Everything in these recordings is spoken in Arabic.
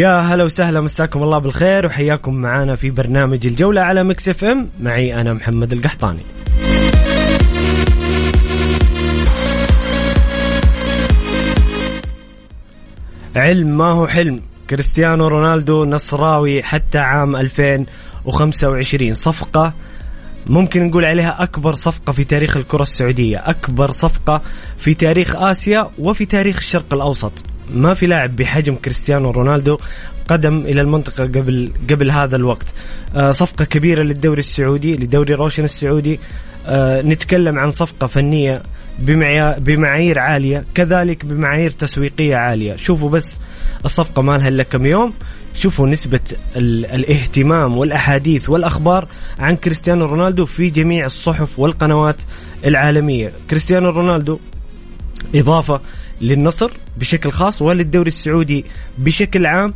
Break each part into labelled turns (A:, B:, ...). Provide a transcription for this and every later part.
A: يا هلا وسهلا مساكم الله بالخير وحياكم معنا في برنامج الجولة على Mix FM. معي أنا محمد القحطاني. علم ما هو حلم. كريستيانو رونالدو نصراوي حتى عام 2025 صفقة ممكن نقول عليها أكبر صفقة في تاريخ الكرة السعودية. أكبر صفقة في تاريخ آسيا وفي تاريخ الشرق الأوسط. ما في لاعب بحجم كريستيانو رونالدو قدم إلى المنطقة قبل قبل هذا الوقت. آه صفقة كبيرة للدوري السعودي لدوري روشن السعودي. آه نتكلم عن صفقة فنية بمعايير عالية كذلك بمعايير تسويقية عالية. شوفوا بس الصفقة ما لها إلا كم يوم. شوفوا نسبة الاهتمام والأحاديث والأخبار عن كريستيانو رونالدو في جميع الصحف والقنوات العالمية. كريستيانو رونالدو إضافة للنصر بشكل خاص وللدوري السعودي بشكل عام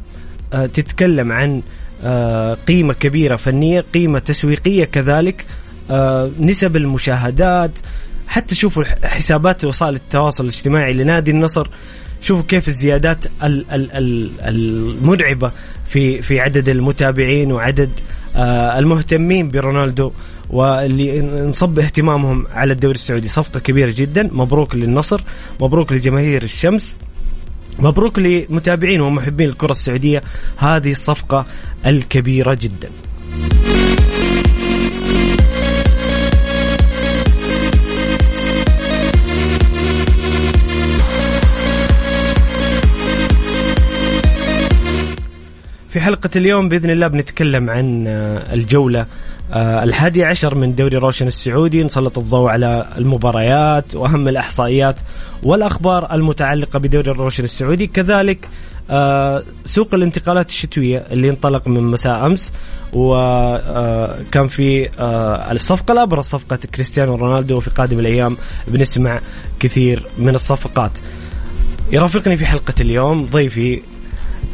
A: آه، تتكلم عن آه، قيمة كبيرة فنية قيمة تسويقية كذلك آه، نسب المشاهدات حتى شوفوا حسابات وسائل التواصل الاجتماعي لنادي النصر. شوفوا كيف الزيادات المرعبة في في عدد المتابعين وعدد المهتمين برونالدو واللي انصب اهتمامهم على الدوري السعودي. صفقة كبيرة جدا. مبروك للنصر. مبروك لجماهير الشمس. مبروك لمتابعين ومحبين الكرة السعودية. هذه الصفقة الكبيرة جدا. في حلقة اليوم بإذن الله بنتكلم عن الجولة الحادي عشر من دوري روشن السعودي نسلط الضوء على المباريات وأهم الإحصائيات والأخبار المتعلقة بدوري الروشن السعودي. كذلك آه، سوق الانتقالات الشتوية اللي انطلق من مساء أمس وكان آه، في الصفقة الأبرز صفقة كريستيانو رونالدو وفي قادم الأيام بنسمع كثير من الصفقات. يرافقني في حلقة اليوم ضيفي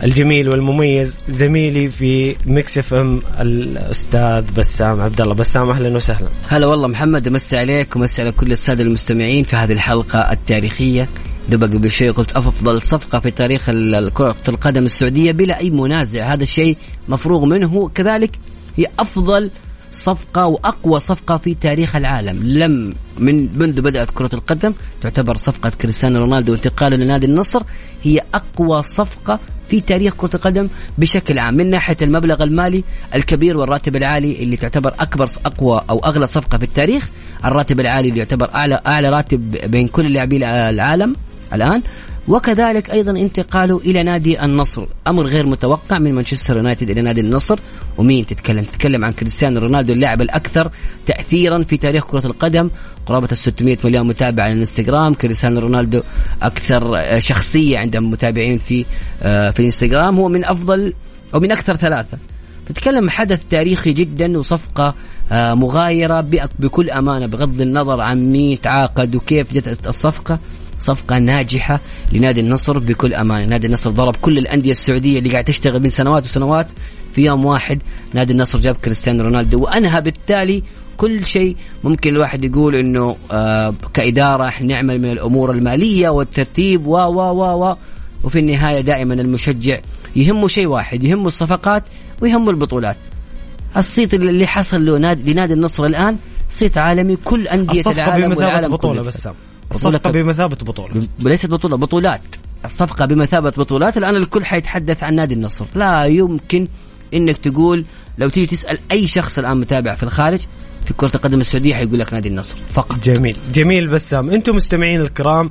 A: الجميل والمميز. زميلي في Mix FM الأستاذ بسام عبد الله بسام أهلا وسهلا.
B: هلا والله محمد أمسي عليك وأمسي على كل السادة المستمعين في هذه الحلقة التاريخية. دبق شوي قلت أفضل صفقة في تاريخ كرة القدم السعودية بلا أي منازع. هذا الشيء مفروغ منه كذلك هي أفضل صفقة وأقوى صفقة في تاريخ العالم. لم من منذ بدأت كرة القدم تعتبر صفقة كريستيانو رونالدو وانتقاله لنادي النصر هي أقوى صفقة في تاريخ كرة القدم بشكل عام من ناحية المبلغ المالي الكبير والراتب العالي اللي تعتبر أكبر أقوى أو أغلى صفقة في التاريخ الراتب العالي اللي يعتبر أعلى أعلى راتب بين كل لاعبي العالم الآن. وكذلك أيضا انتقاله إلى نادي النصر. أمر غير متوقع من مانشستر يونايتد إلى نادي النصر. ومين تتكلم؟ تتكلم عن كريستيانو رونالدو اللاعب الأكثر تاثيرا في تاريخ كرة القدم. قرابة ال 600 مليون متابع على الإنستغرام. كريستيانو رونالدو أكثر آه، شخصية عند متابعين في آه، في الإنستغرام. هو من أفضل أو من أكثر ثلاثة. تتكلم حدث تاريخي جدا وصفقة آه، مغايرة بكل أمانة بغض النظر عن مين تعاقد وكيف جت الصفقة. صفقة ناجحة لنادي النصر بكل أمانة. نادي النصر ضرب كل الأندية السعودية اللي قاعد تشتغل من سنوات وسنوات في يوم واحد. نادي النصر جاب كريستيانو رونالدو. وأنهى بالتالي كل شيء ممكن الواحد يقول إنه آه كإدارة إحنا نعمل من الأمور المالية والترتيب و و و و وفي النهاية دائما المشجع يهمه شيء واحد يهمه الصفقات ويهمه البطولات. الصيت اللي حصل لنادي النصر الآن صيت عالمي كل
A: أندية
B: العالم والعالم
A: بطولة
B: كله.
A: الصفقة بمثابة بطولة.
B: ليست بطولة بطولات. الصفقة بمثابة بطولات. الآن الكل حيتحدث عن نادي النصر. لا يمكن إنك تقول لو تيجي تسأل أي شخص الآن متابع في الخارج في كرة القدم السعودية حيقول لك نادي النصر. فقط.
A: جميل. جميل بسام. أنتم مستمعين الكرام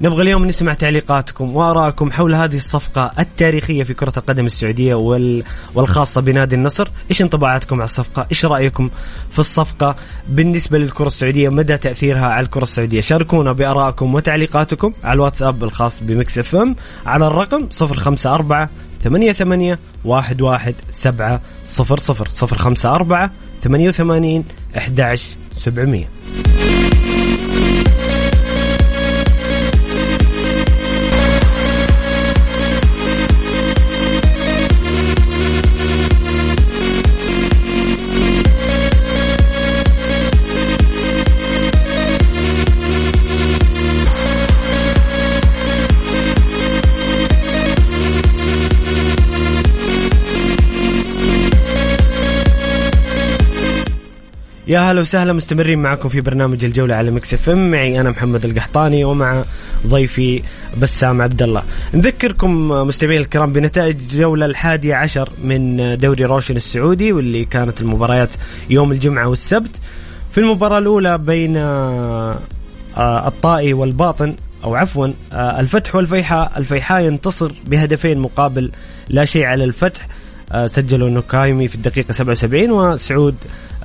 A: نبغى اليوم نسمع تعليقاتكم وآرائكم حول هذه الصفقة التاريخية في كرة القدم السعودية وال... والخاصة بنادي النصر، إيش انطباعاتكم على الصفقة؟ إيش رأيكم في الصفقة بالنسبة للكرة السعودية؟ مدى تأثيرها على الكرة السعودية؟ شاركونا بآرائكم وتعليقاتكم على الواتساب الخاص بمكس إف إم على الرقم 054 88 11 700 054 88 11 يا هلا وسهلا مستمرين معكم في برنامج الجولة على Mix FM معي أنا محمد القحطاني ومع ضيفي بسام عبد الله. نذكركم مستمعين الكرام بنتائج الجولة الحادية عشر من دوري روشن السعودي واللي كانت المباريات يوم الجمعة والسبت. في المباراة الأولى بين آه، الطائي والباطن أو عفوا آه، الفتح والفيحاء، الفيحاء ينتصر بهدفين مقابل لا شيء على الفتح. آه، سجلوا نوكايمي في الدقيقة 77 وسعود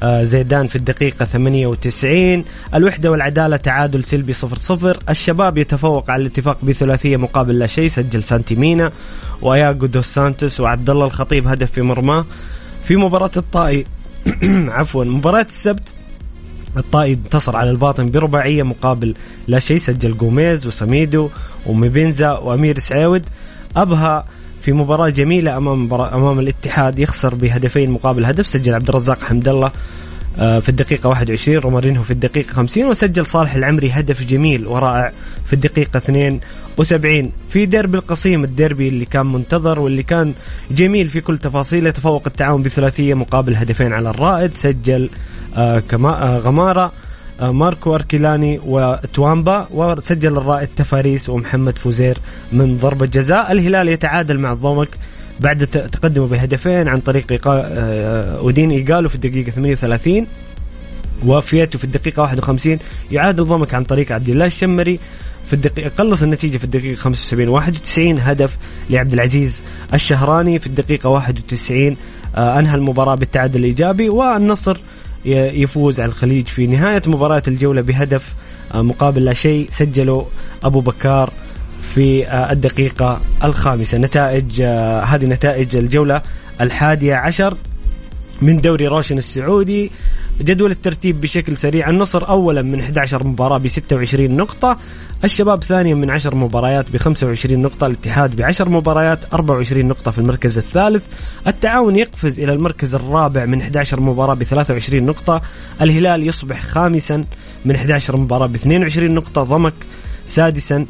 A: زيدان في الدقيقة 98 الوحدة والعدالة تعادل سلبي 0-0 الشباب يتفوق على الاتفاق بثلاثية مقابل لا شيء سجل سانتيمينا وياغو دوس سانتوس وعبد الله الخطيب هدف في مرماه في مباراة الطائي عفوا مباراة السبت الطائي انتصر على الباطن برباعية مقابل لا شيء سجل جوميز وسميدو وميبنزا وأمير سعيود أبها في مباراة جميلة أمام أمام الاتحاد يخسر بهدفين مقابل هدف. سجل عبد الرزاق حمد الله آه، في الدقيقة 21 رومارينهو في الدقيقة 50 وسجل صالح العمري هدف جميل ورائع في الدقيقة 72 في ديربي القصيم الديربي اللي كان منتظر واللي كان جميل في كل تفاصيله تفوق التعاون بثلاثية مقابل هدفين على الرائد. سجل آه، كما آه، غمارة. ماركو أركيلاني وتوامبا وسجل الرائد تفاريس ومحمد فوزير من ضربة جزاء الهلال يتعادل مع الضمك بعد تقدمه بهدفين عن طريق أودين إيجالو في الدقيقة 38 وفيتو في الدقيقة 51 يعادل ضمك عن طريق عبد الله الشمري في الدقيقة قلص النتيجة في الدقيقة 75 91 هدف لعبد العزيز الشهراني في الدقيقة 91 أنهى المباراة بالتعادل الإيجابي. والنصر يفوز على الخليج في نهاية مباراة الجولة بهدف مقابل لا شيء سجله أبو بكار في الدقيقة الخامسة. نتائج هذه نتائج الجولة الحادية عشر. من دوري روشن السعودي جدول الترتيب بشكل سريع النصر اولا من 11 مباراة ب 26 نقطة الشباب ثانيا من 10 مباريات ب 25 نقطة الاتحاد ب 10 مباريات 24 نقطة في المركز الثالث التعاون يقفز إلى المركز الرابع من 11 مباراة ب 23 نقطة الهلال يصبح خامسا من 11 مباراة ب 22 نقطة ضمك سادسا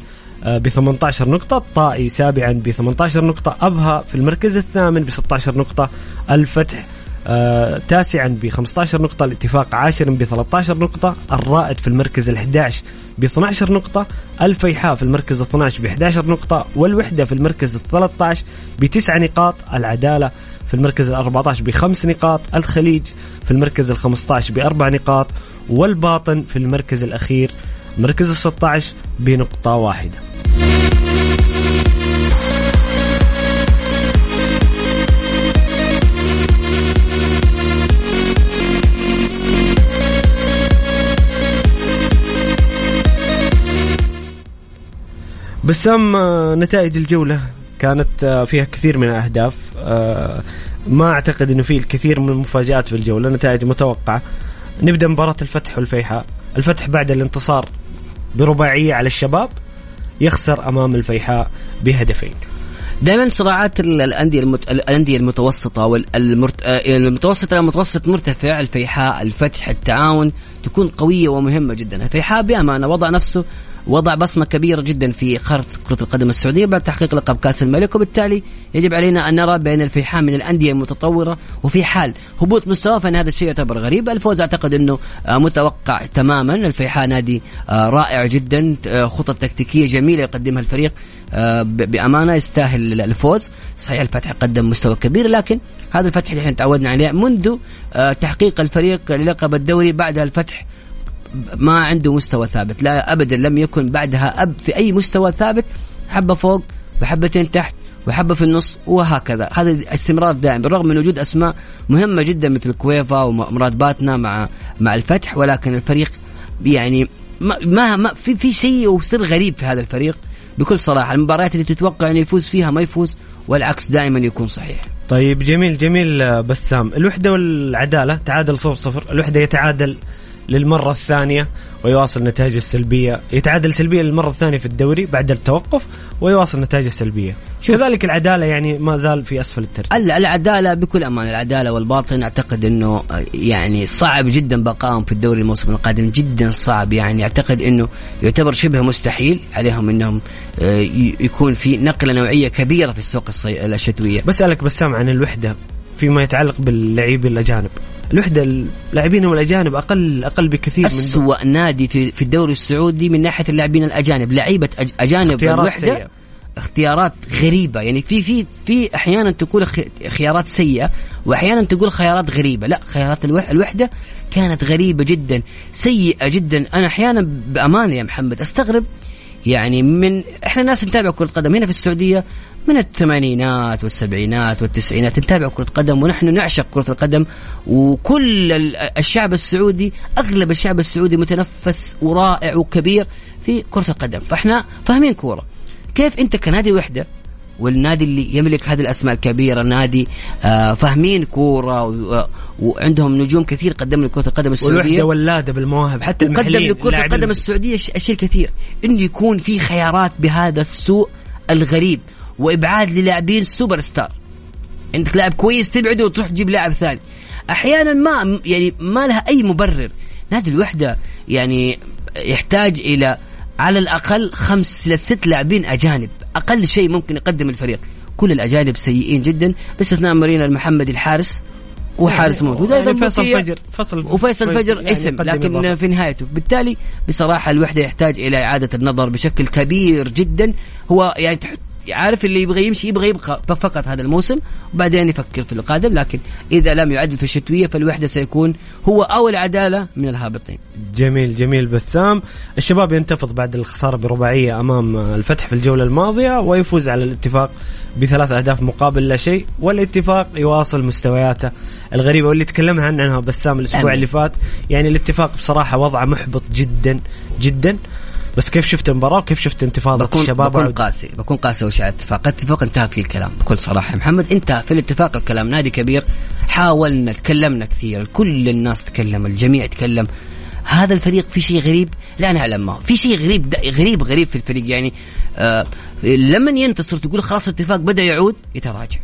A: ب 18 نقطة الطائي سابعا ب 18 نقطة أبها في المركز الثامن ب 16 نقطة الفتح آه تاسعا ب 15 نقطة الاتفاق عاشرا ب 13 نقطة الرائد في المركز ال 11 ب 12 نقطة الفيحاء في المركز ال 12 ب 11 نقطة والوحدة في المركز ال 13 بتسع نقاط العدالة في المركز ال 14 بخمس نقاط الخليج في المركز ال 15 بأربع نقاط والباطن في المركز الأخير مركز ال 16 بنقطة واحدة. بسام نتائج الجولة كانت فيها كثير من الأهداف. ما أعتقد أنه في الكثير من المفاجآت في الجولة نتائج متوقعة. نبدأ مباراة الفتح والفيحاء. الفتح بعد الانتصار برباعية على الشباب يخسر أمام الفيحاء بهدفين.
B: دائما صراعات الأندية المت... الأندية المتوسطة والمرت... المتوسطه المتوسط مرتفع. الفيحاء الفتح التعاون تكون قوية ومهمة جدا. الفيحاء بأمانة وضع نفسه وضع بصمة كبيرة جدا في خارطه كرة القدم السعودية بعد تحقيق لقب كأس الملك. وبالتالي يجب علينا أن نرى بين الفيحاء من الأندية المتطورة وفي حال هبوط مستواه فان هذا الشيء يعتبر غريب. الفوز أعتقد أنه آه، متوقع تماما. الفيحاء نادي آه، رائع جدا. آه، خطط تكتيكية جميلة يقدمها الفريق بأمانة يستاهل الفوز. صحيح الفتح قدم مستوى كبير لكن هذا الفتح اللي إحنا تعودنا عليه منذ تحقيق الفريق للقب الدوري بعد الفتح ما عنده مستوى ثابت لا ابدا لم يكن بعدها أب في أي مستوى ثابت حبة فوق وحبتين تحت وحبة في النص وهكذا. هذا استمرار دائم بالرغم من وجود أسماء مهمة جدا مثل كويفا ومراد باتنا مع مع الفتح ولكن الفريق يعني ما ما, في في شيء وسر غريب في هذا الفريق. بكل صراحة المباريات اللي تتوقع إنه يفوز فيها ما يفوز والعكس دائما يكون صحيح.
A: طيب جميل جميل بسام. الوحدة والعدالة تعادل صفر صفر. الوحدة يتعادل للمرة الثانية ويواصل نتائجه السلبية يتعادل سلبيا للمرة الثانية في الدوري بعد التوقف ويواصل نتائجه السلبية. كذلك العدالة يعني ما زال في أسفل الترتيب.
B: العدالة بكل أمان العدالة والباطن أعتقد أنه يعني صعب جدا بقائهم في الدوري الموسم القادم جدا صعب. يعني أعتقد أنه يعتبر شبه مستحيل عليهم أنهم آه، يكون في نقلة نوعية كبيرة في السوق الشتوية
A: بسألك بسام عن الوحدة فيما يتعلق باللعيبة الأجانب. الوحدة اللاعبين الأجانب أقل أقل بكثير
B: من اسوء نادي في في الدوري السعودي من ناحية اللاعبين الأجانب. لعيبة أجانب الوحدة سيئة. اختيارات غريبة. يعني في في في أحيانا تقول خيارات سيئة وأحيانا تقول خيارات غريبة. لا خيارات الوحدة كانت غريبة جدا سيئة جدا. أنا أحيانا بأمانة يا محمد أستغرب يعني من إحنا ناس نتابع كرة قدم. هنا في السعودية من الثمانينات والسبعينات والتسعينات. نتابع كرة قدم ونحن نعشق كرة القدم وكل الشعب السعودي أغلب الشعب السعودي متنفس ورائع وكبير في كرة القدم. فإحنا فاهمين كورة. كيف أنت كنادي وحدة والنادي اللي يملك هذه الأسماء الكبيرة نادي آه فاهمين كورة وعندهم نجوم كثير قدم لكرة القدم السعودية.
A: والوحدة ولاده بالمواهب حتى
B: قدم لكرة القدم السعودية اشياء كثير. انه يكون في خيارات بهذا السوء الغريب. وإبعاد للاعبين سوبر ستار عندك لاعب كويس تبعده وتروح تجيب لاعب ثاني. أحيانا ما يعني ما لها أي مبرر. نادي الوحدة يعني يحتاج إلى على الأقل خمس إلى ست لاعبين أجانب. أقل شيء ممكن يقدم الفريق. كل الأجانب سيئين جدا. باستثناء مارينا المحمدي الحارس. وحارس يعني موجود.
A: يعني فيصل فجر فصل
B: وفيصل فجر يعني اسم لكن إضافة. في نهايته. بالتالي بصراحة الوحدة يحتاج إلى إعادة النظر بشكل كبير جدا. هو يعني عارف اللي يبغى يمشي يبغى يبقى فقط هذا الموسم وبعدين يفكر في القادم لكن إذا لم يعدل في الشتويه فالوحدة سيكون هو أو العدالة من الهابطين.
A: جميل جميل بسام، الشباب ينتفض بعد الخسارة برباعية أمام الفتح في الجولة الماضية ويفوز على الاتفاق بثلاث أهداف مقابل لا شيء والاتفاق يواصل مستوياته الغريبة واللي تكلمنا عنها بسام الأسبوع أمين. اللي فات يعني الاتفاق بصراحة وضعه محبط جدا جدا بس كيف شفت المباراة وكيف شفت انتفاضة بكون الشباب
B: بكون قاسي بكون قاسي. وش على الاتفاق الاتفاق انتهى فيه الكلام بكل صراحة. محمد انتهى في الاتفاق الكلام نادي كبير حاولنا تكلمنا كثير كل الناس تكلم الجميع تكلم هذا الفريق في شيء غريب؟ لا نعلم ما. في شيء غريب غريب غريب في الفريق. يعني آه لما ينتصر تقول خلاص الاتفاق بدأ يعود يتراجع.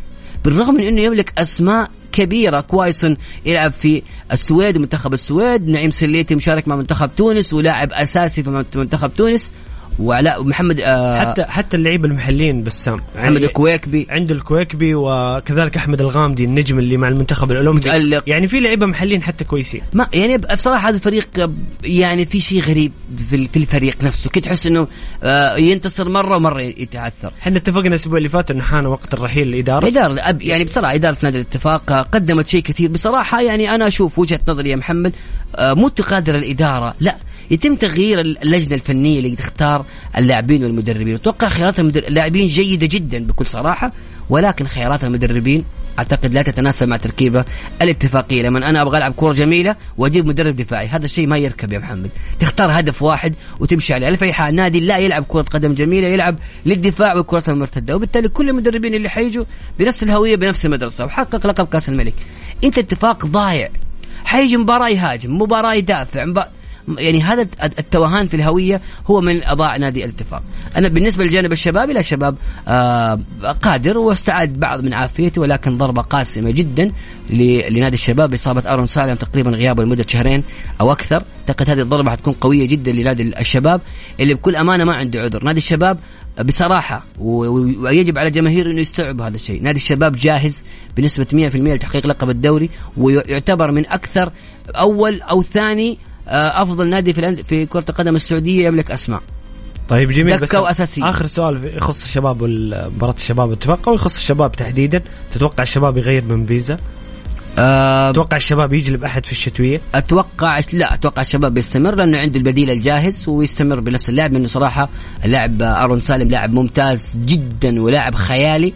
B: بالرغم من إنه يملك أسماء كبيرة كوايسون يلعب في السويد ومنتخب السويد. نعيم سليتي مشارك مع منتخب تونس ولاعب أساسي في منتخب تونس. وعلاء محمد
A: آه حتى حتى اللعيبه المحليين بسام
B: محمد يعني الكويكبي.
A: عنده الكويكبي وكذلك أحمد الغامدي النجم اللي مع المنتخب الأولمبي. متألق. يعني في لعيبة محليين حتى كويسين.
B: ما يعني بصراحة هذا الفريق يعني في شيء غريب في, في الفريق نفسه. كنت تحس إنه آه ينتصر مرة ومرة يتعثر.
A: إحنا اتفقنا الأسبوع اللي فات إنه حان وقت الرحيل لإدارة
B: إدارة يعني بصراحة إدارة نادي الاتفاق قدمت شيء كثير. بصراحة يعني أنا أشوف وجهة نظري يا محمد آه مو تقادر الإدارة. لا يتم تغيير اللجنة الفنية اللي تختار اللاعبين والمدربين. أتوقع خيارات اللاعبين جيدة جدا بكل صراحة ولكن خيارات المدربين أعتقد لا تتناسب مع تركيبة الاتفاقية. لما أنا أبغى ألعب كورة جميلة وأجيب مدرب دفاعي هذا الشيء ما يركب يا محمد. تختار هدف واحد وتمشي عليه. الفيحاء نادي لا يلعب كرة قدم جميلة يلعب للدفاع والكرة المرتدة. وبالتالي كل المدربين اللي حيجوا بنفس الهوية بنفس المدرسة. وحقق لقب كأس الملك. أنت اتفاق ضايع. حيجي مباراة يهاجم مباراة يدافع مباراة يعني هذا التوهان في الهوية هو من أضاع نادي الاتفاق. أنا بالنسبة للجانب الشبابي لا شباب آه قادر واستعاد بعض من عافيته ولكن ضربة قاسمة جدا لنادي الشباب. باصابه أرون سالم تقريبا غيابه لمدة شهرين أو أكثر. أعتقد هذه الضربة حتكون قوية جدا لنادي الشباب اللي بكل أمانة ما عنده عذر. نادي الشباب بصراحة ويجب على الجماهير إنه يستوعبوا هذا الشيء، نادي الشباب جاهز بنسبة 100% لتحقيق لقب الدوري ويعتبر من أكثر أول أو ثاني أفضل نادي في في كرة القدم السعودية يملك أسماء.
A: طيب جميل
B: دكة بس وأساسية.
A: آخر سؤال يخص الشباب مباراه الشباب اتفق أو يخص الشباب تحديدا؟ تتوقع الشباب يغير من فيزا؟ أه أتوقع الشباب يجلب احد في الشتوية؟
B: أتوقع لا أتوقع الشباب بيستمر لأنه عنده البديل الجاهز ويستمر بنفس اللاعب لأنه صراحة اللاعب أرون سالم لاعب ممتاز جدا ولاعب خيالي.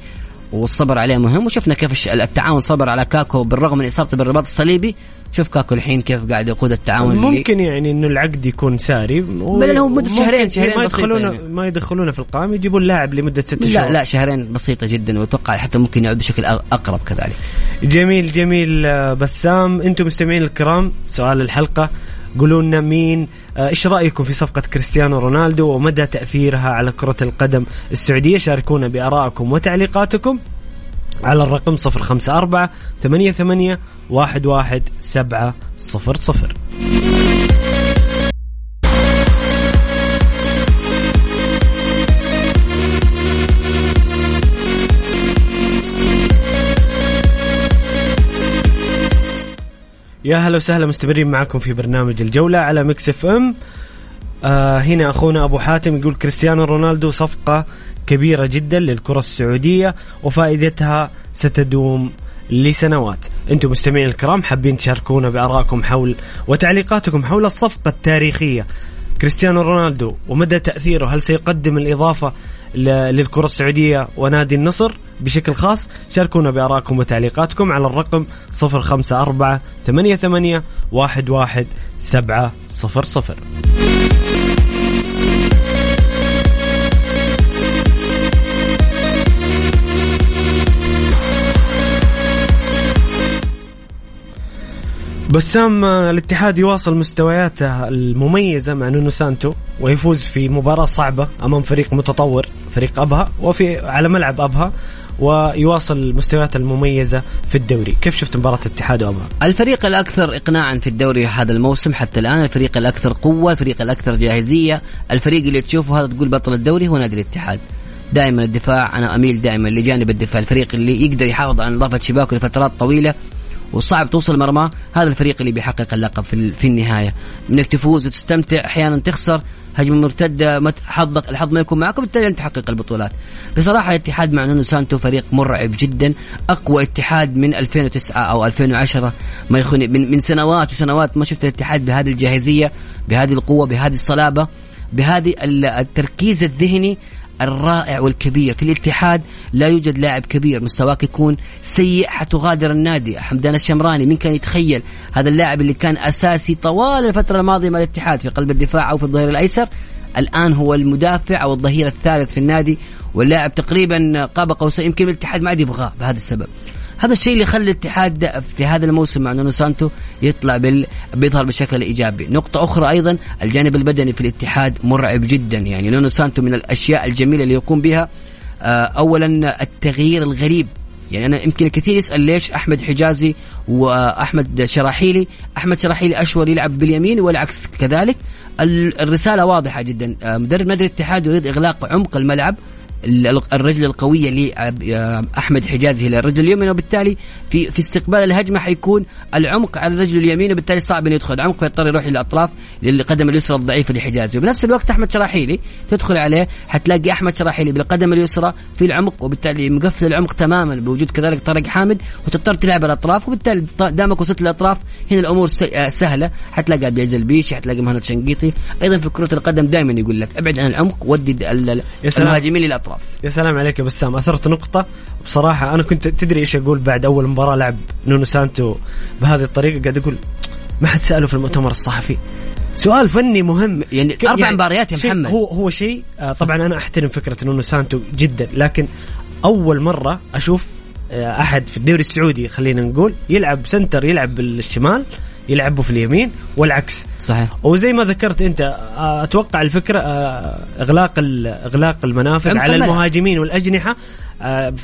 B: والصبر عليه مهم. وشفنا كيف التعاون صبر على كاكو بالرغم من إصابته بالرباط الصليبي. شوف كاكو الحين كيف قاعد يقود التعاون
A: ممكن اللي يعني إنه العقد يكون ساري.
B: و... بل هو مدة شهرين شهرين
A: ما يدخلونه يعني. ما يدخلونه في القائمة يجيبون اللاعب لمدة ست
B: شهور. لا لا شهرين بسيطة جدا. وأتوقع حتى ممكن يعود بشكل أقرب كذلك.
A: جميل جميل آه، بسام. أنتم مستمعين الكرام سؤال الحلقة. قولوا لنا مين إيش رأيكم في صفقة كريستيانو رونالدو ومدى تأثيرها على كرة القدم السعودية؟ شاركونا بآرائكم وتعليقاتكم على الرقم 054 88 11 يا هلا وسهلا مستمرين معكم في برنامج الجولة على Mix FM. آه هنا أخونا أبو حاتم يقول كريستيانو رونالدو صفقة كبيرة جدا للكرة السعودية وفائدتها ستدوم لسنوات. أنتم مستمعين الكرام حابين تشاركونا بارائكم حول وتعليقاتكم حول الصفقة التاريخية. كريستيانو رونالدو ومدى تأثيره؟ هل سيقدم الإضافة للكرة السعودية ونادي النصر بشكل خاص؟ شاركونا بآرائكم وتعليقاتكم على الرقم 054 88 11 700 بسام الاتحاد يواصل مستوياته المميزة مع نونو سانتو ويفوز في مباراة صعبة أمام فريق متطور فريق أبها وفي على ملعب أبها ويواصل مستوياته المميزة في الدوري. كيف شفت مباراة الاتحاد وأبها؟
B: الفريق الأكثر إقناعا في الدوري هذا الموسم حتى الآن الفريق الأكثر قوة الفريق الأكثر جاهزية. الفريق اللي تشوفه هذا تقول بطل الدوري هو نادي الاتحاد. دائما الدفاع أنا أميل دائما لجانب الدفاع. الفريق اللي يقدر يحافظ على نظافة شباكه لفترات طويلة وصعب توصل مرمى. هذا الفريق اللي بيحقق اللقب في, في النهاية. إنك تفوز وتستمتع أحيانا تخسر هجمة مرتدة حظك الحظ ما يكون معك وبالتالي أنت تحقق البطولات. بصراحة الاتحاد مع نونو سانتو فريق مرعب جدا، أقوى اتحاد من 2009 أو 2010 ما يخون من, من سنوات وسنوات ما شفت الاتحاد بهذه الجاهزية، بهذه القوة، بهذه الصلابة، بهذه التركيز الذهني الرائع والكبير. في الاتحاد لا يوجد لاعب كبير مستواك يكون سيء حتغادر النادي. حمدان الشمراني مين كان يتخيل هذا اللاعب اللي كان أساسي طوال الفترة الماضية مع الاتحاد في قلب الدفاع أو في الظهير الأيسر الآن هو المدافع أو الظهير الثالث في النادي واللاعب تقريبا قاب قوسين يمكن الاتحاد ما عاد يبغاه بهذا السبب. هذا الشيء اللي خلى الاتحاد في هذا الموسم مع نونو سانتو يطلع بال... بيظهر بشكل إيجابي، نقطة أخرى أيضا الجانب البدني في الاتحاد مرعب جدا. يعني نونو سانتو من الأشياء الجميلة اللي يقوم بها آه، أولا التغيير الغريب. يعني أنا يمكن الكثير يسأل ليش أحمد حجازي وأحمد شراحيلي أحمد شراحيلي أشول يلعب باليمين والعكس كذلك. الرسالة واضحة جدا. آه، مدرب نادي الاتحاد يريد إغلاق عمق الملعب. الرجل القوية لاحمد حجازي للرجل اليمين وبالتالي في في استقبال الهجمة حيكون العمق على الرجل اليمين وبالتالي صعب إنه يدخل. عمق فيضطر يروح للاطراف للقدم اليسرى الضعيفه لحجازي. وبنفس الوقت أحمد شراحيلي تدخل عليه حتلاقي أحمد شراحيلي بالقدم اليسرى في العمق وبالتالي مقفل العمق تماما بوجود كذلك طارق حامد وتضطر تلعب الأطراف وبالتالي دامك وصلت للاطراف هنا الأمور آه، سهلة. حتلاقي عبد العزيز البيشي حتلاقي مهند شنقيطي. أيضا في كرة القدم دائما يقول لك أبعد عن العمق ودي المهاجمين للأطراف.
A: يا سلام عليك يا بسام. أثرت نقطة. بصراحة أنا كنت تدري إيش أقول بعد أول مباراة لعب نونو سانتو بهذه الطريقة. قاعد أقول ما حد سأله في المؤتمر الصحفي. سؤال فني مهم.
B: يعني أربع يعني مباريات يا محمد.
A: هو هو شيء آه طبعا أنا أحترم فكرة نونو سانتو جدا لكن أول مرة أشوف آه أحد في الدوري السعودي خلينا نقول يلعب سنتر يلعب بالشمال يلعبوا في اليمين والعكس.
B: صحيح.
A: وزي ما ذكرت أنت أتوقع الفكرة آه، إغلاق إغلاق المنافذ على. المهاجمين والأجنحة.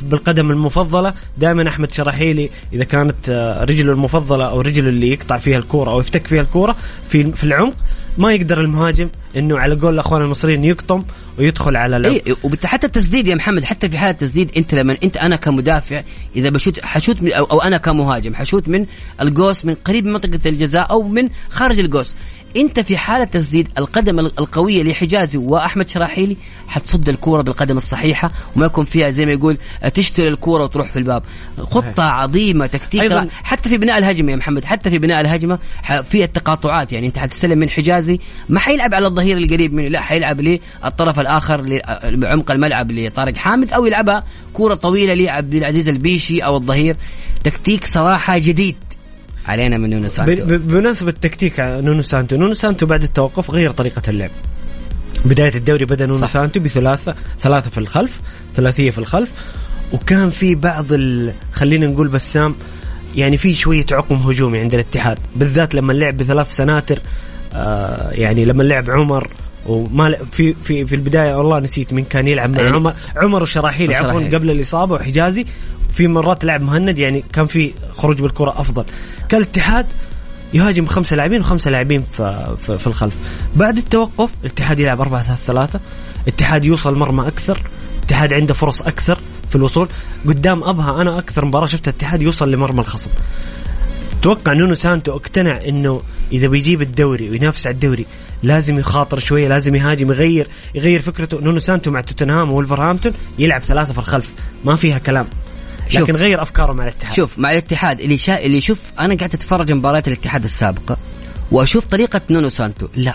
A: بالقدم المفضلة. دائما أحمد شراحيلي إذا كانت آه، رجله المفضلة أو رجله اللي يقطع فيها الكورة أو يفتك فيها الكورة في في العمق ما يقدر المهاجم إنه على قول الأخوان المصريين يقطم ويدخل على العمق.
B: اي وبت- حتى التسديد يا محمد حتى في حالة التسديد أنت لما أنت أنا كمدافع إذا بشوت حشوت من أو, أنا كمهاجم حشوت من الجوس من قريب من منطقة الجزاء أو من خارج الجوس انت في حالة تسديد القدم ال- القوية لحجازي وأحمد شراحيلي حتصد الكورة بالقدم الصحيحة وما يكون فيها زي ما يقول تشتري الكورة وتروح في الباب. خطة عظيمة تكتيك. حتى في بناء الهجمة يا محمد حتى في بناء الهجمة في التقاطعات. يعني أنت حتستلم من حجازي ما حيلعب على الظهير القريب منه لا حيلعب للطرف الآخر بعمق الملعب لطارق حامد أو يلعبها كورة طويلة لعبد العزيز البيشي أو الظهير. تكتيك صراحة جديد. علينا من نونو سانتو
A: بمناسبة تكتيك نونو سانتو نونو سانتو بعد التوقف غير طريقة اللعب بداية الدوري بدأ نونو
B: صح.
A: سانتو بثلاثة ثلاثة في الخلف ثلاثية في الخلف وكان في بعض ال... خلينا نقول بسام يعني في شوية عقم هجومي عند الاتحاد بالذات لما لعب بثلاث سناتر آه يعني لما لعب عمر وما في في في البداية والله نسيت مين كان يلعب مع
B: أي.
A: عمر عمر وشراحيلي عفوا. قبل الإصابة وحجازي في مرات لعب مهند يعني كان في خروج بالكرة أفضل. كان الاتحاد يهاجم خمسة لاعبين وخمسة لاعبين في, الخلف. بعد التوقف الاتحاد يلعب 4 3 3 الاتحاد يوصل مرمى أكثر. الاتحاد عنده فرص أكثر في الوصول. قدام أبها أنا أكثر مباراة شفتها الاتحاد يوصل لمرمى الخصم. أتوقع نونو سانتو اقتنع إنه إذا بيجيب الدوري وينافس على الدوري لازم يخاطر شوية لازم يهاجم يغير يغير فكرته. نونو سانتو مع توتنهام وولفرهامبتون يلعب ثلاثة في الخلف. ما فيها كلام.
B: شوف.
A: لكن غير أفكاره مع الاتحاد.
B: شوف مع الاتحاد اللي شا... اللي يشوف أنا قاعد أتفرج مباريات الاتحاد السابقة وأشوف طريقة نونو سانتو. لا.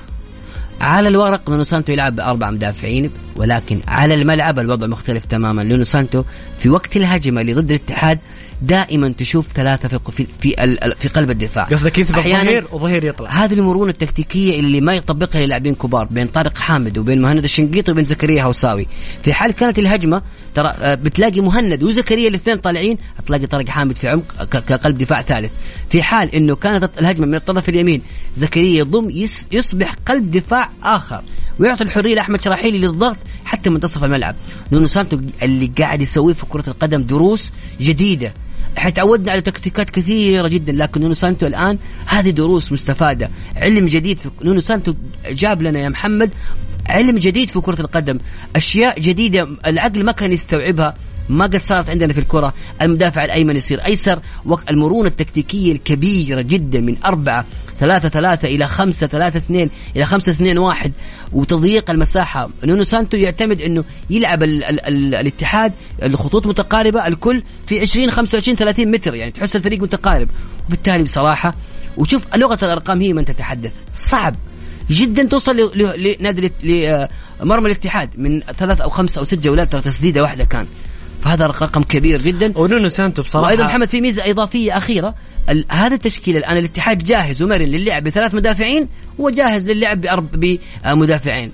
B: على الورق نونو سانتو يلعب بأربع مدافعين ولكن على الملعب الوضع مختلف تماما. نونو سانتو في وقت الهجمة اللي ضد الاتحاد دائما تشوف ثلاثة في في في, في قلب الدفاع.
A: قصدك يثبت ظهير؟ وظهير يطلع.
B: هذه المرونة التكتيكية اللي ما يطبقها للاعبين كبار بين طارق حامد وبين مهند الشنقيطي وبين زكريا هوساوي. في حال كانت الهجمة ترى آه، بتلاقي مهند وزكريا الاثنين طالعين هتلاقي طارق حامد في عمق كقلب دفاع ثالث. في حال إنه كانت الهجمة من الطرف اليمين زكريا يضم يصبح قلب دفاع آخر. ويعطي الحرية لأحمد شراحيلي للضغط حتى منتصف الملعب. نونو سانتو اللي قاعد يسويه في كرة القدم دروس جديدة. إحنا تعودنا على تكتيكات كثيرة جدا لكن نونو سانتو الآن هذه دروس مستفادة. علم جديد في نونو سانتو جاب لنا يا محمد علم جديد في كرة القدم. أشياء جديدة العقل ما كان يستوعبها. ما قد صارت عندنا في الكرة المدافع الأيمن يصير أيسر المرونة التكتيكية الكبيرة جدا من أربعة ثلاثة ثلاثة إلى خمسة ثلاثة اثنين إلى خمسة اثنين واحد. وتضييق المساحة. نونو سانتو يعتمد أنه يلعب ال ال ال الاتحاد الخطوط متقاربة الكل في 20 25 30 متر يعني تحس الفريق متقارب. وبالتالي بصراحة وشوف لغة الأرقام هي من تتحدث. صعب جدا توصل لنادي الات- لمرمى الاتحاد. من ثلاث أو خمس أو ست جولات ترى تسديدة واحدة كان. فهذا رقم كبير جدا.
A: ونونو سانتو بصراحة.
B: وأيضا محمد في ميزة إضافية أخيرة. هذا التشكيل الآن الاتحاد جاهز ومرن للعب بثلاث مدافعين وجاهز للعب بأرب بمدافعين.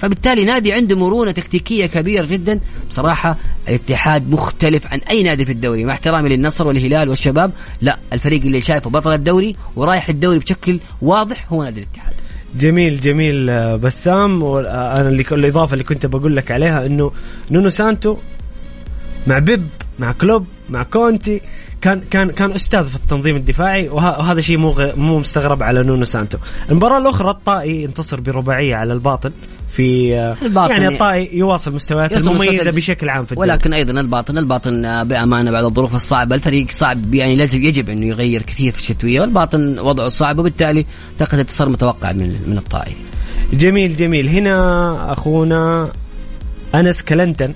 B: فبالتالي نادي عنده مرونة تكتيكية كبيرة جدا. بصراحة الاتحاد مختلف عن أي نادي في الدوري مع احترامي للنصر والهلال والشباب. لا الفريق اللي شايفه بطل الدوري ورايح الدوري بشكل واضح هو نادي الاتحاد.
A: جميل جميل آه، بسام. وأنا اللي الإضافة اللي كنت بقول لك عليها إنه نونو سانتو مع بيب مع كلوب مع كونتي. كان كان كان أستاذ في التنظيم الدفاعي وه- وهذا شيء مو مو مستغرب على نونو سانتو. المباراة الأخرى الطائي انتصر برباعية على الباطن في
B: الباطن
A: يعني
B: يعني-
A: الطائي يواصل مستوياته
B: المميزة
A: بشكل عام في الدوري.
B: ولكن أيضا الباطن الباطن بأمانة بعد الظروف الصعبة الفريق صعب يعني لازم يجب انه يغير كثير في الشتوية والباطن وضعه صعب وبالتالي أعتقد انتصار متوقع من من الطائي.
A: جميل جميل. هنا أخونا أنس كلنتن.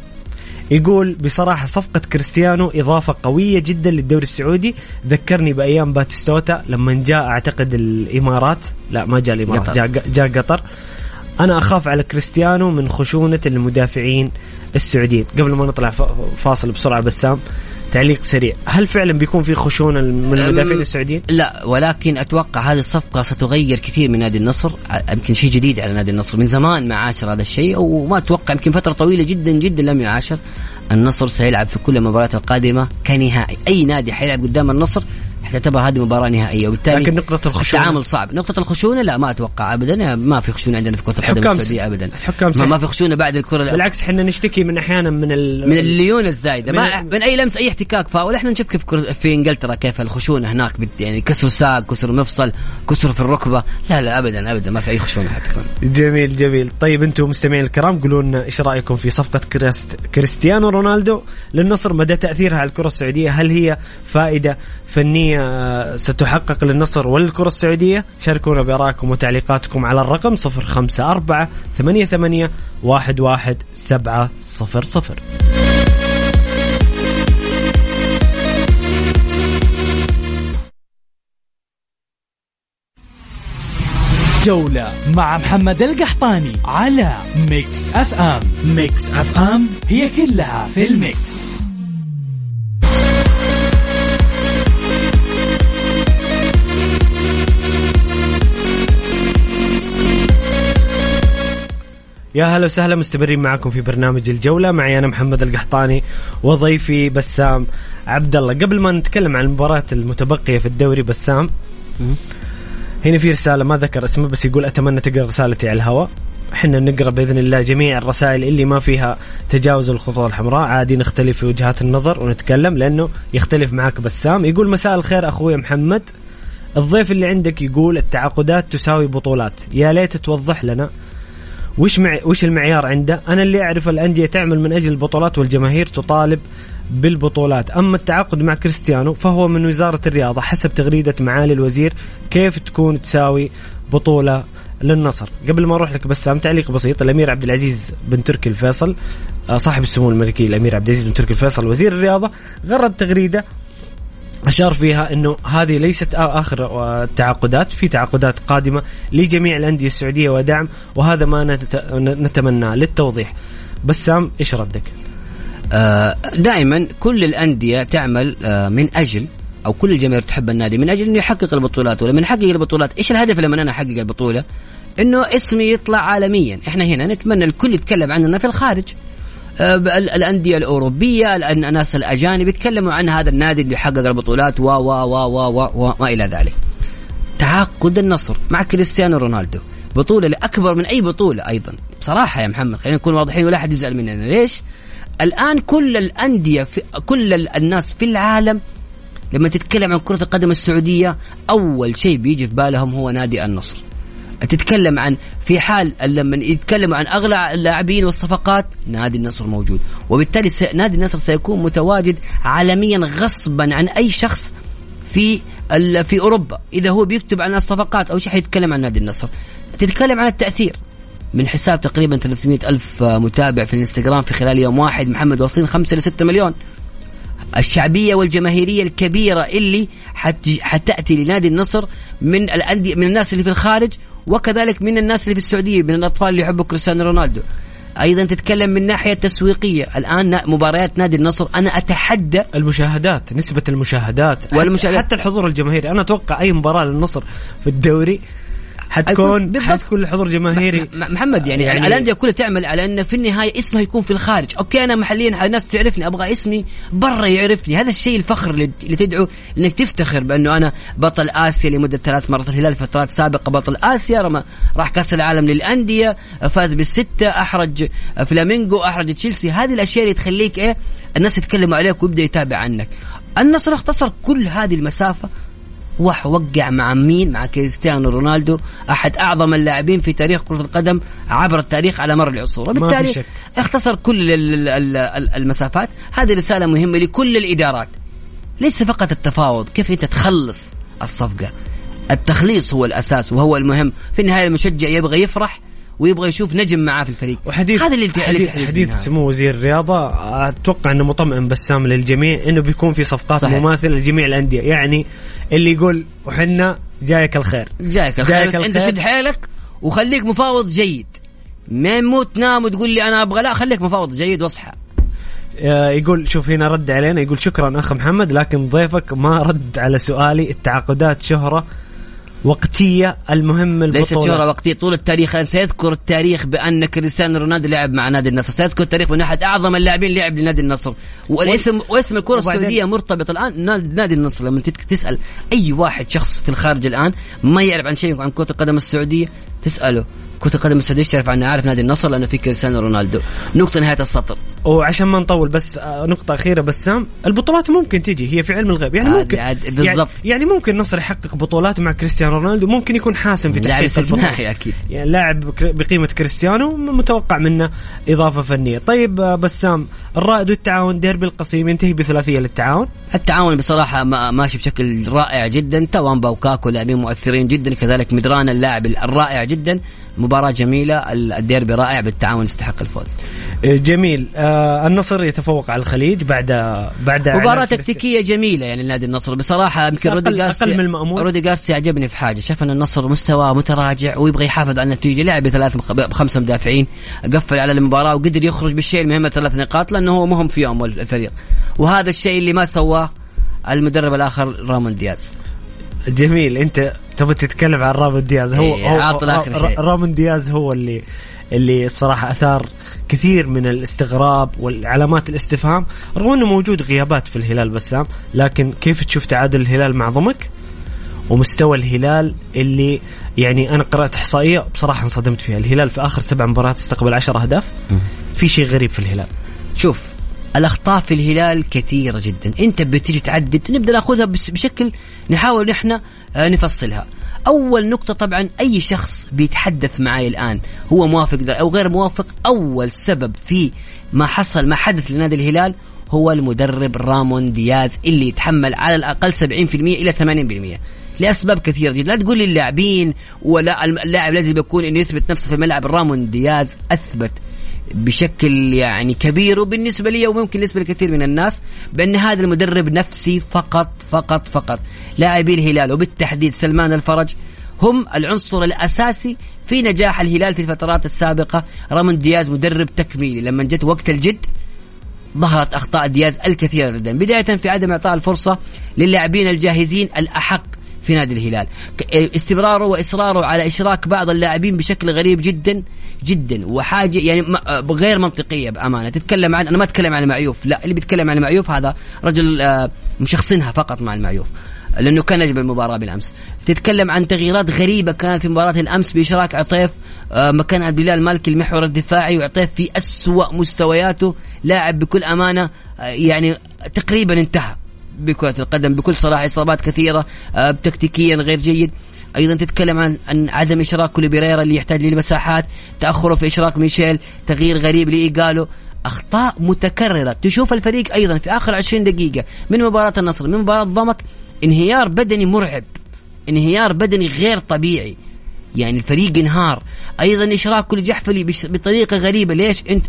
A: يقول بصراحة صفقة كريستيانو إضافة قوية جدا للدوري السعودي. ذكرني بأيام باتيستوتا لما جاء أعتقد الإمارات. لا ما جاء الإمارات
B: قطر.
A: جاء, جاء قطر. أنا أخاف على كريستيانو من خشونة المدافعين. السعوديين قبل ما نطلع فاصل بسرعة بسام تعليق سريع. هل فعلا بيكون في خشونة من المدافعين السعوديين؟
B: لا ولكن أتوقع هذه الصفقة ستغير كثير من نادي النصر. يمكن شيء جديد على نادي النصر. من زمان ما عاشر هذا الشيء وما أتوقع يمكن فترة طويلة جدا جدا لم يعاشر. النصر سيلعب في كل المباريات القادمة كنهائي. أي نادي حيلعب قدام النصر تعتبر هذه مباراه نهائية وبالتالي
A: لكن نقطة الخشونة.
B: التعامل صعب. نقطة الخشونة لا ما أتوقع أبدا. ما في خشونة عندنا في كرة القدم
A: الحكام
B: السعودية أبدا.
A: الحكام
B: ما. ما في خشونة بعد الكرة
A: بالعكس إحنا نشتكي من أحيانا من ال...
B: من الليونة الزايدة.
A: من-
B: ما من أي لمس أي احتكاك فاول. إحنا نشوف كيف كرة في إنجلترا كيف الخشونة هناك بت- يعني كسر ساق كسر مفصل كسر في الركبة. لا لا أبدا أبدا. ما في أي خشونة حتكون.
A: جميل جميل. طيب أنتم مستمعين الكرام قولوا لنا إيش رأيكم في صفقة كريست... كريستيانو رونالدو؟ للنصر مدى تأثيرها على الكرة السعودية؟ هل هي فائدة فنية آه، ستحقق للنصر وللكره السعودية. شاركونا بارائكم وتعليقاتكم على الرقم 054 88 11700
C: جولة مع محمد القحطاني على Mix FM. Mix FM هي كلها في ال Mix.
A: يا هلا وسهلا مستمرين معكم في برنامج الجولة. معي أنا محمد القحطاني وضيفي بسام عبد الله قبل ما نتكلم عن المباراة المتبقية في الدوري بسام هنا في رسالة ما ذكر اسمه بس يقول أتمنى تقرأ رسالتي على الهواء. إحنا نقرأ بإذن الله جميع الرسائل اللي ما فيها تجاوز الخطوط الحمراء. عادي نختلف في وجهات النظر ونتكلم لأنه يختلف معك بسام. يقول مساء الخير أخوي محمد. الضيف اللي عندك يقول التعاقدات تساوي بطولات. يا ليت توضح لنا وش مع وش المعيار عنده؟ أنا اللي أعرف الأندية تعمل من أجل البطولات والجماهير تطالب بالبطولات، أما التعاقد مع كريستيانو فهو من وزارة الرياضة حسب تغريدة معالي الوزير كيف تكون تساوي بطولة للنصر، قبل ما أروح لك بسام تعليق بسيط الأمير عبد العزيز بن تركي الفيصل آه، صاحب السمو الملكي الأمير عبد العزيز بن تركي الفيصل وزير الرياضة غرد تغريدة أشار فيها إنه هذه ليست آ- آخر التعاقدات في تعاقدات قادمة لجميع الأندية السعودية ودعم وهذا ما نت- نتمناه للتوضيح بسام إيش ردك؟
B: دائما كل الأندية تعمل من أجل أو كل الجماهير تحب النادي من أجل إنه يحقق البطولات ولما يحقق البطولات إيش الهدف لما أنا أحقق البطولة؟ إنه اسمي يطلع عالميا، إحنا هنا نتمنى الكل يتكلم عننا في الخارج. آه، ال- الأندية الأوروبية الناس الأجانب يتكلموا عن هذا النادي اللي يحقق البطولات و و و و و إلى ذلك. تعاقد النصر مع كريستيانو رونالدو. بطولة لأكبر من أي بطولة أيضا. بصراحة يا محمد خلينا نكون واضحين ولا أحد يزعل مننا. ليش؟ الآن كل الأندية في كل ال- الناس في العالم لما تتكلم عن كرة القدم السعودية أول شيء بيجي في بالهم هو نادي النصر. تتكلم عن في حال لما يتكلموا عن أغلى اللاعبين والصفقات نادي النصر موجود. وبالتالي نادي النصر سيكون متواجد عالميا غصبا عن أي شخص في في أوروبا. إذا هو بيكتب عن الصفقات أو شيء حيتكلم عن نادي النصر. تتكلم عن التأثير. من حساب تقريبا 300 ألف متابع في الانستغرام في خلال يوم واحد. محمد واصلين 5 ل 6 مليون. الشعبية والجماهيرية الكبيرة اللي حت حتأتي لنادي النصر من الانديه من الناس اللي في الخارج وكذلك من الناس اللي في السعودية من الأطفال اللي يحبوا كريستيانو رونالدو. أيضا تتكلم من ناحية تسويقية. الآن مباريات نادي النصر أنا أتحدى
A: المشاهدات نسبة المشاهدات
B: والمشاهدات.
A: حتى, الحضور الجماهيري. أنا أتوقع أي مباراة للنصر في الدوري حتكون
B: بالضبط.
A: حتكون الحضور جماهيري.
B: محمد يعني,
A: يعني-
B: الانديه كلها تعمل على ان في النهاية اسمها يكون في الخارج، okay أنا محليا الناس تعرفني أبغى اسمي برا يعرفني، هذا الشيء الفخر اللي تدعو إنك تفتخر بأنه أنا بطل آسيا لمدة ثلاث مرات الهلال فترات سابقة بطل آسيا رمى راح كأس العالم للأندية فاز بالستة أحرج فلامينجو أحرج تشيلسي، هذه الأشياء اللي تخليك إيه؟ الناس يتكلموا عليك ويبدأ يتابع عنك. النصر اختصر كل هذه المسافة وح وقع مع مين؟ مع كريستيانو رونالدو أحد أعظم اللاعبين في تاريخ كرة القدم عبر التاريخ على مر العصور، وبالتالي. اختصر كل ال- ال- ال- ال- المسافات، هذه رسالة مهمة لكل الإدارات. ليس فقط التفاوض، كيف أنت تخلص الصفقة. التخليص هو الأساس وهو المهم، في النهاية المشجع يبغى يفرح ويبغى يشوف نجم معاه في الفريق.
A: وحديث
B: هذا اللي
A: حديث, حديث. سمو وزير الرياضة أتوقع إنه مطمئن بسام للجميع إنه بيكون في صفقات
B: صحيح.
A: مماثلة لجميع الأندية، يعني اللي يقول وحنا جايك الخير
B: جايك الخير
A: جايك
B: بس أنت
A: الخير.
B: شد حيلك وخليك مفاوض جيد ما موت تنام وتقول لي أنا أبغى لا خليك مفاوض جيد واصحى
A: آه، يقول شوف هنا رد علينا يقول شكرا أخ محمد لكن ضيفك ما رد على سؤالي التعاقدات شهرة وقتية المهم
B: ليست شهرة
A: البطولات
B: وقتية طول التاريخ الآن سيذكر التاريخ بأن كريستيانو رونالدو لعب مع نادي النصر. سيذكر التاريخ بأنه أحد أعظم اللاعبين لعب لنادي النصر. والاسم واسم الكرة
A: وبعدين-
B: السعودية مرتبط الآن نادي نادي النصر. لما تسأل أي واحد شخص في الخارج الآن ما يعرف عن شيء عن كرة القدم السعودية تسأله. كرة القدم السعودية إيش تعرف عنها عارف نادي النصر لأنه في كريستيانو رونالدو. نقطة نهاية السطر.
A: وعشان ما نطول بس آه، نقطة أخيرة بسام البطولات ممكن تجي هي في علم الغيب. يعني
B: عاد-
A: ممكن
B: عاد
A: يعني,
B: بالضبط.
A: يعني ممكن النصر يحقق بطولات مع كريستيانو رونالدو ممكن يكون حاسم في تحقيق
B: استثنائي أكيد.
A: يعني لاعب بقيمة كريستيانو متوقع منه إضافة فنية. طيب آه، بسام الرائد والتعاون ديربي القصيم ينتهي بثلاثية للتعاون.
B: التعاون بصراحة ما- ماشي بشكل رائع جدا. توامبا وكاكو لاعبين مؤثرين جدا كذلك مدران اللاعب الرائع جدا. مباراة جميلة الديربي رائع بالتعاون يستحق الفوز.
A: آه، جميل. آه النصر يتفوق على الخليج بعد بعد
B: مباراة تكتيكية جميلة يعني نادي النصر. بصراحة يمكن رودي جارسيا
A: أقل من المأمول.
B: رودي جارسيا عجبني في حاجة. شاف أن النصر مستوى متراجع ويبغى يحافظ على النتيجة. لعب بثلاث بخمسة مدافعين. قفل على المباراة وقدر يخرج بالشيء المهم ثلاث نقاط لأنه هو مهم في يوم الفريق. وهذا الشيء اللي ما سواه المدرب الآخر رامون دياز.
A: جميل. أنت تبغى تتكلم عن رامون دياز. هو,
B: إيه،
A: هو
B: شيء.
A: رامون دياز هو اللي اللي الصراحه أثار كثير من الاستغراب والعلامات الاستفهام. رغم إنه موجود غيابات في الهلال بسام لكن كيف تشوف تعادل الهلال مع ضمك ومستوى الهلال اللي يعني أنا قرأت إحصائية بصراحة انصدمت فيها. الهلال في آخر سبع مباريات استقبل 10 أهداف. في شيء غريب في الهلال.
B: شوف الأخطاء في الهلال كثيرة جدا. أنت بتيجي تعدد نبدأ نأخذها بشكل نحاول نحن آه، نفصلها. أول نقطة طبعا أي شخص بيتحدث معي الآن هو موافق أو غير موافق أول سبب في ما حصل ما حدث لنادي الهلال هو المدرب رامون دياز اللي يتحمل على الأقل 70% إلى 80% لأسباب كثيرة جدا. لا تقول لي اللاعبين ولا اللاعب لازم يكون إنه يثبت نفسه في الملعب رامون دياز أثبت بشكل يعني كبير وبالنسبة لي وممكن بالنسبة لكثير من الناس بأن هذا المدرب نفسي فقط فقط فقط. لاعبي الهلال وبالتحديد سلمان الفرج هم العنصر الأساسي في نجاح الهلال في الفترات السابقة. رامون دياز مدرب تكميلي. لما جت وقت الجد ظهرت أخطاء دياز الكثيرة جدا. بداية في عدم إعطاء الفرصة للاعبين الجاهزين الأحق في نادي الهلال. استمراره وإصراره على إشراك بعض اللاعبين بشكل غريب جدا جدا. وحاجة يعني غير منطقية بأمانة. تتكلم عن أنا ما أتكلم عن المعيوف. لا اللي بيتكلم عن المعيوف هذا رجل آه، مشخصنها فقط مع المعيوف. لأنه كان نجم المباراة بالأمس. تتكلم عن تغييرات غريبة كانت في مباراة الأمس بإشراك عطيف آه، مكان عبد الله المالكي المحور الدفاعي وعطيف في أسوأ مستوياته. لاعب بكل أمانة آه، يعني تقريبا انتهى. بكرة القدم بكل صراحة إصابات كثيرة آه، تكتيكيا غير جيد. أيضا تتكلم عن عن عدم إشراك كولي بيريرا اللي يحتاج للمساحات تأخره في إشراك ميشيل تغيير غريب لإيجالو. أخطاء متكررة. تشوف الفريق أيضا في آخر 20 دقيقة من مباراة النصر من مباراة ضمك انهيار بدني مرعب انهيار بدني غير طبيعي. يعني الفريق انهار. أيضا إشراك كل جحفلي بطريقة غريبة. ليش أنت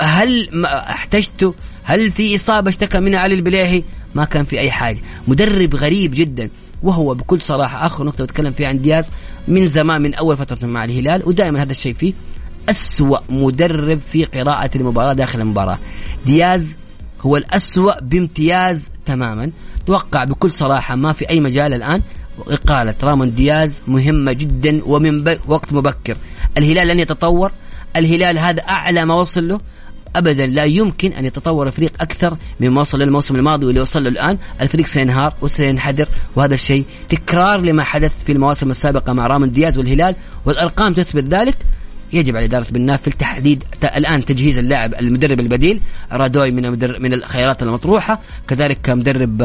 B: هل احتجته هل في إصابة اشتكى منها علي البليهي؟ ما كان في أي حاجة. مدرب غريب جدا وهو بكل صراحة آخر نقطة بتكلم فيها عن دياز من زمان من أول فترة مع الهلال ودائما هذا الشيء فيه أسوأ مدرب في قراءة المباراة داخل المباراة. دياز هو الأسوأ بامتياز تماما. توقع بكل صراحة ما في أي مجال الآن. إقالة رامون دياز مهمة جدا ومن. وقت مبكر. الهلال لن يتطور. الهلال هذا أعلى ما وصل له. ابدا لا يمكن أن يتطور الفريق أكثر مما وصل للموسم الماضي واللي وصل له الآن، الفريق سينهار وسينحدر وهذا الشيء تكرار لما حدث في المواسم السابقة مع رامون دياز والهلال. والأرقام تثبت ذلك. يجب على إدارة بن ناف في التحديد ت- الآن تجهيز اللاعب المدرب البديل رادوي من من الخيارات المطروحة. كذلك مدرب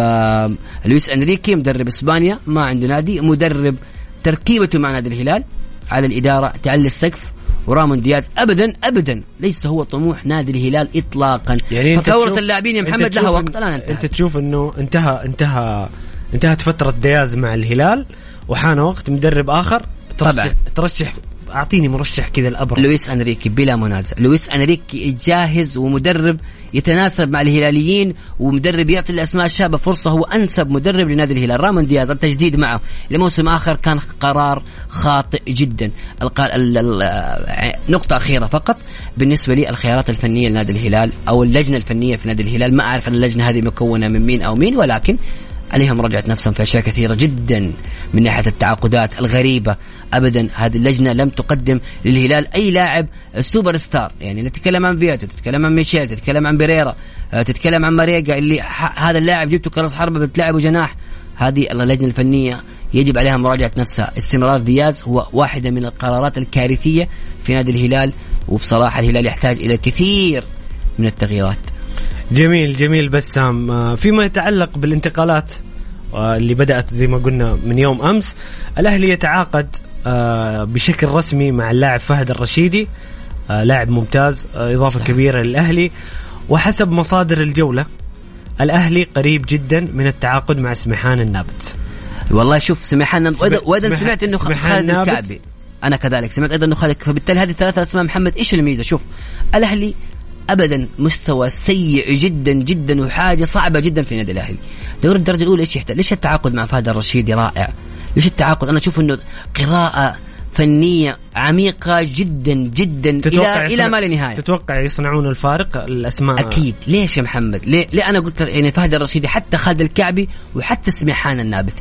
B: لويس إنريكي مدرب إسبانيا ما عنده نادي مدرب تركيبته مع نادي الهلال. على الإدارة تعلي السقف. ورامون دياز ابدا ابدا ليس هو طموح نادي الهلال اطلاقا
A: يعني
B: فثوره اللاعبين يا محمد لها وقت الان انتهت.
A: أنت تشوف إنه انتهى انتهى انتهت فترة دياز مع الهلال وحان وقت مدرب آخر ترشح
B: طبعاً.
A: ترشح أعطيني مرشح كذا الابرز
B: لويس أنريكي بلا منازع. لويس أنريكي جاهز ومدرب يتناسب مع الهلاليين ومدرب يعطي الاسماء الشابه فرصة. هو أنسب مدرب لنادي الهلال. رامون دياز التجديد معه لموسم آخر كان قرار خاطئ جدا. نقطة أخيرة فقط بالنسبة لي الخيارات الفنية لنادي الهلال أو اللجنة الفنية في نادي الهلال. ما أعرف اللجنة هذه مكونة من مين أو مين ولكن عليهم مراجعة نفسهم في أشياء كثيرة جدا. من ناحية التعاقدات الغريبة. ابدا هذه اللجنة لم تقدم للهلال أي لاعب super star. يعني نتكلم عن فييتو تتكلم عن ميشيل تتكلم عن بيريرا آه، تتكلم عن ماريجا اللي هذا اللاعب جبته كرأس حربة بتلعبه جناح. هذه اللجنة الفنية يجب عليها مراجعة نفسها. استمرار دياز هو واحدة من القرارات الكارثية في نادي الهلال وبصراحة الهلال يحتاج إلى الكثير من التغييرات.
A: جميل جميل بسام. آه، فيما يتعلق بالانتقالات اللي بدأت زي ما قلنا من يوم أمس الأهلي يتعاقد آه، بشكل رسمي مع اللاعب فهد الرشيدي لاعب ممتاز إضافة صح. كبيرة للأهلي. وحسب مصادر الجولة الأهلي قريب جدا من التعاقد مع سمحان النابت.
B: والله شوف سمحان وأيضا سمعت إنه خالد الكعبي. أنا كذلك سمعت أيضا إنه خالد فبالتالي هذه الثلاثه أسماء محمد إيش الميزة؟ شوف الأهلي ابدا مستوى سيء جدا جدا وحاجة صعبة جدا في النادي الأهلي. دوري الدرجة الأولى إيش يحتاج؟ ليش التعاقد مع فهد الرشيدي رائع؟ ليش التعاقد؟ أنا أشوف إنه قراءة فنية عميقة جدا جدا إلى إلى ما لا نهاية.
A: تتوقع يصنعون الفارق الأسماء؟
B: أكيد. ليش يا محمد؟ ليه, ليه أنا قلت يعني فهد الرشيدي حتى خالد الكعبي وحتى سميحان النابت.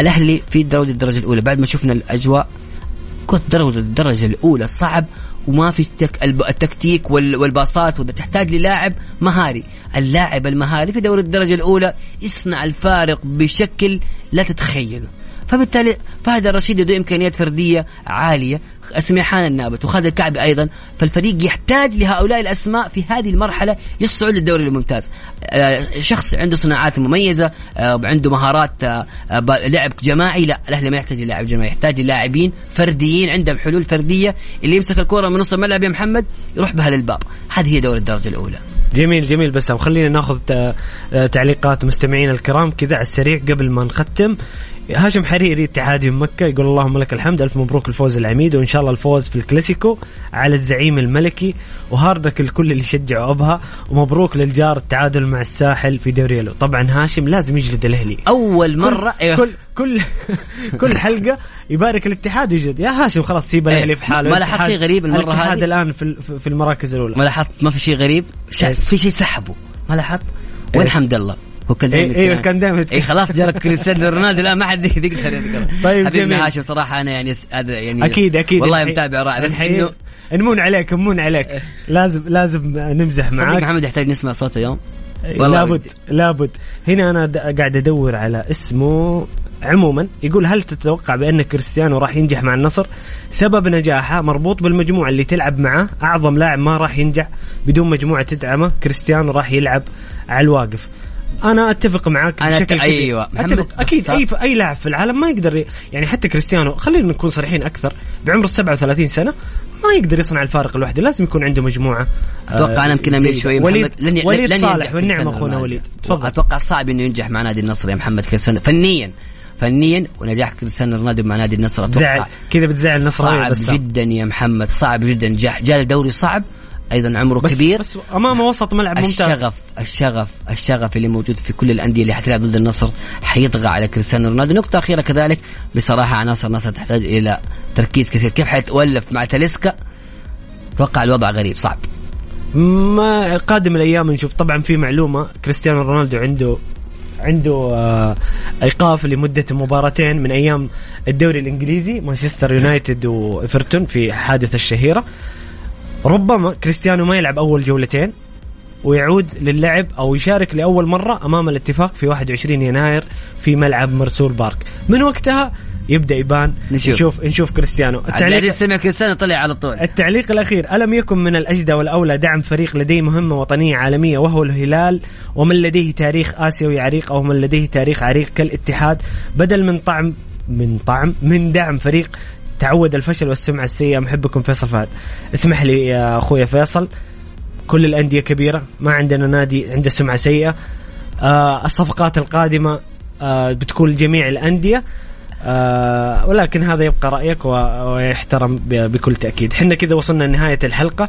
B: الأهلي في دوري الدرجة الأولى. بعد ما شفنا الأجواء كنت درجة الدرجة الأولى صعب وما في التكتيك والباصات وده تحتاج للاعب مهاري. اللاعب المهاري في دوري الدرجة الأولى يصنع الفارق بشكل لا تتخيله. فبالتالي فهد الرشيد ذو إمكانيات فردية عالية سميحان النابت وخالد الكعبي أيضا فالفريق يحتاج لهؤلاء الأسماء في هذه المرحلة للصعود للدوري الممتاز. آه، شخص عنده صناعات مميزة آه، عنده مهارات آه، لعب جماعي لا الأهلي ما يحتاج لاعب جماعي يحتاج لاعبين فرديين عندهم حلول فردية اللي يمسك الكرة من نص الملعب يا محمد يروح بها للباب. هذه هي دوري الدرجة الأولى.
A: جميل جميل بس خلينا ناخذ تعليقات مستمعينا الكرام كذا على السريع قبل ما نختم. هاشم حريري اتحادي من مكة يقول اللهم لك الحمد ألف مبروك الفوز العميد وإن شاء الله الفوز في الكلاسيكو على الزعيم الملكي وهاردك الكل اللي يشجعوا أبها ومبروك للجار التعادل مع الساحل في دوري يلو. طبعا هاشم لازم يجلد الأهلي.
B: أول مرة
A: كل كل كل, كل حلقة يبارك الاتحاد ويجلد. يا هاشم خلاص سيب الأهلي في حاله
B: ما لاحظت شيء غريب المرة هذه؟
A: الاتحاد الآن في, في المراكز الأولى.
B: ما لاحظت؟ ما في شيء غريب؟ في شيء سحبه. ما لاحظت؟ وين حمد الله؟ هو كان دائما
A: أيوه كان دائما
B: اي خلاص جرك كريستيانو رونالدو. لا ما حد يقدر يذكر
A: طيب جميل.
B: هاشم صراحة أنا يعني هذا يعني
A: أكيد أكيد.
B: والله متابع رائع. بس إنه
A: نمون عليك نمون عليك. لازم لازم نمزح معاك.
B: صدق محمد يحتاج نسمع صوته يوم
A: لابد لابد. هنا أنا قاعد أدور على اسمه. عموما يقول هل تتوقع بأن كريستيانو راح ينجح مع النصر؟ سبب نجاحه مربوط بالمجموعة اللي تلعب معه، أعظم لاعب ما راح ينجح بدون مجموعة تدعمه، كريستيانو راح يلعب على الواقف. أنا أتفق معك
B: أنا بشكل أيوه.
A: أتفق. أكيد أي أي لاعب في العالم ما يقدر يعني حتى كريستيانو خلينا نكون صريحين أكثر بعمر 37 سنة ما يقدر يصنع الفارق لوحده لازم يكون عنده مجموعة
B: أتوقع أنا يمكن أميل شوي
A: وليد لن وليد لن صالح والنعمة أخونا وليد.
B: تفضل. أتوقع صعب إنه ينجح مع نادي النصر يا محمد كريستيانو فنيا فنيا ونجاح كريستيانو رونالدو مع نادي النصر
A: أتوقع. كذا بتزعل النصر
B: صعب جدا يا محمد صعب جدا. جاء الدوري صعب أيضا عمره
A: بس
B: كبير.
A: بس أمامه وسط ملعب ممتاز.
B: الشغف الشغف الشغف اللي موجود في كل الأندية اللي حتلعب ضد النصر حيطغى على كريستيانو رونالدو. نقطة أخيرة كذلك بصراحة عناصر النصر تحتاج إلى تركيز كثير. كيف حيتولف مع تاليسكا؟ أتوقع الوضع غريب صعب.
A: ما قادم الأيام نشوف. طبعا في معلومة كريستيانو رونالدو عنده عنده آه إيقاف لمدة مباراتين من أيام الدوري الإنجليزي مانشستر يونايتد وإيفرتون في حادثة الشهيره ربما كريستيانو ما يلعب أول جولتين ويعود للعب أو يشارك لأول مرة أمام الاتفاق في 21 يناير في ملعب مرسول بارك. من وقتها يبدأ يبان. نشوف. نشوف, نشوف كريستيانو.
B: التعليق سمع كريستيانو طلع على طول.
A: التعليق الأخير ألم يكن من الأجدى والأولى دعم فريق لديه مهمة وطنية عالمية وهو الهلال؟ ومن لديه تاريخ آسيوي عريق أو من لديه تاريخ عريق كالاتحاد؟ بدل من طعم من طعم من دعم فريق تعود الفشل والسمعة السيئة. محبكم فيصل فهد. اسمح لي يا أخوي فيصل. كل الأندية كبيرة. ما عندنا نادي عنده سمعة سيئة. آه الصفقات القادمة آه بتكون لجميع الأندية. آه ولكن هذا يبقى رأيك ويحترم بكل تأكيد. حنا كذا وصلنا لنهاية الحلقة.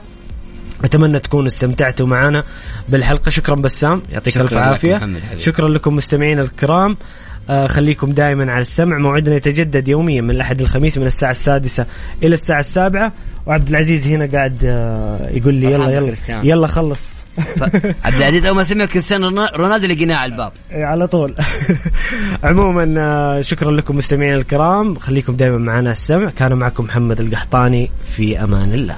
A: أتمنى تكونوا استمتعتوا معنا بالحلقة. شكرا بسام. يعطيك ألف عافية. شكرا لكم مستمعينا الكرام. خليكم دائما على السمع. موعدنا يتجدد يوميا من الأحد الخميس من الساعة السادسة إلى الساعة السابعة. وعبد العزيز هنا قاعد آه، يقول لي يلا يلا يلا خلص.
B: عبد العزيز أول ما سمع كريستيانو رونالدو لقيناه على الباب.
A: إيه، على طول. عموما آه، شكرا لكم مستمعينا الكرام. خليكم دائما معنا السمع. كان معكم محمد القحطاني. في أمان الله.